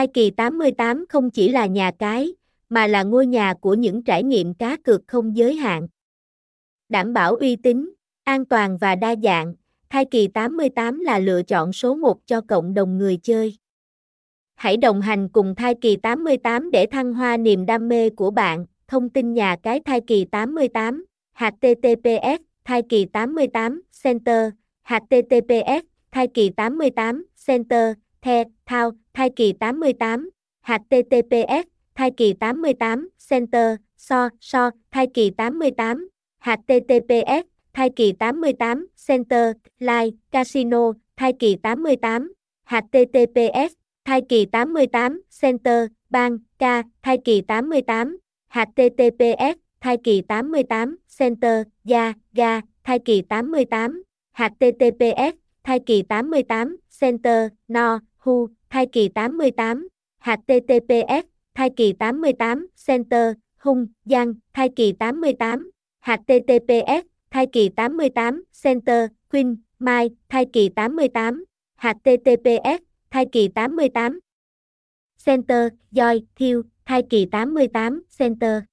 Thai kỳ 88 không chỉ là nhà cái, mà là ngôi nhà của những trải nghiệm cá cược không giới hạn. Đảm bảo uy tín, an toàn và đa dạng, Thai kỳ 88 là lựa chọn số 1 cho cộng đồng người chơi. Hãy đồng hành cùng Thai kỳ 88 để thăng hoa niềm đam mê của bạn. Thông tin nhà cái Thai kỳ 88, HTTPS, Thai kỳ 88, Center, HTTPS, Thai kỳ 88, Center, The, Thao, Thai kỳ 88, HTTPS, Thai kỳ 88, Center, So, So, Thai kỳ 88, HTTPS, Thai kỳ 88, Center, Live, Casino, Thai kỳ 88, HTTPS, Thai kỳ 88, Center, Bang, K, Thai kỳ 88, HTTPS, Thai kỳ 88, Center, Ga, Ga, Thai kỳ 88, HTTPS, Thai kỳ 88, Center, No, Hu, Thai kỳ 88, HTTPS, Thai kỳ 88, Center, Hung, Giang, Thai kỳ 88, HTTPS, Thai kỳ 88, Center, Queen, Mai, Thai kỳ 88, HTTPS, Thai kỳ 88, Center, Joy, Thiêu, Thai kỳ 88, Center.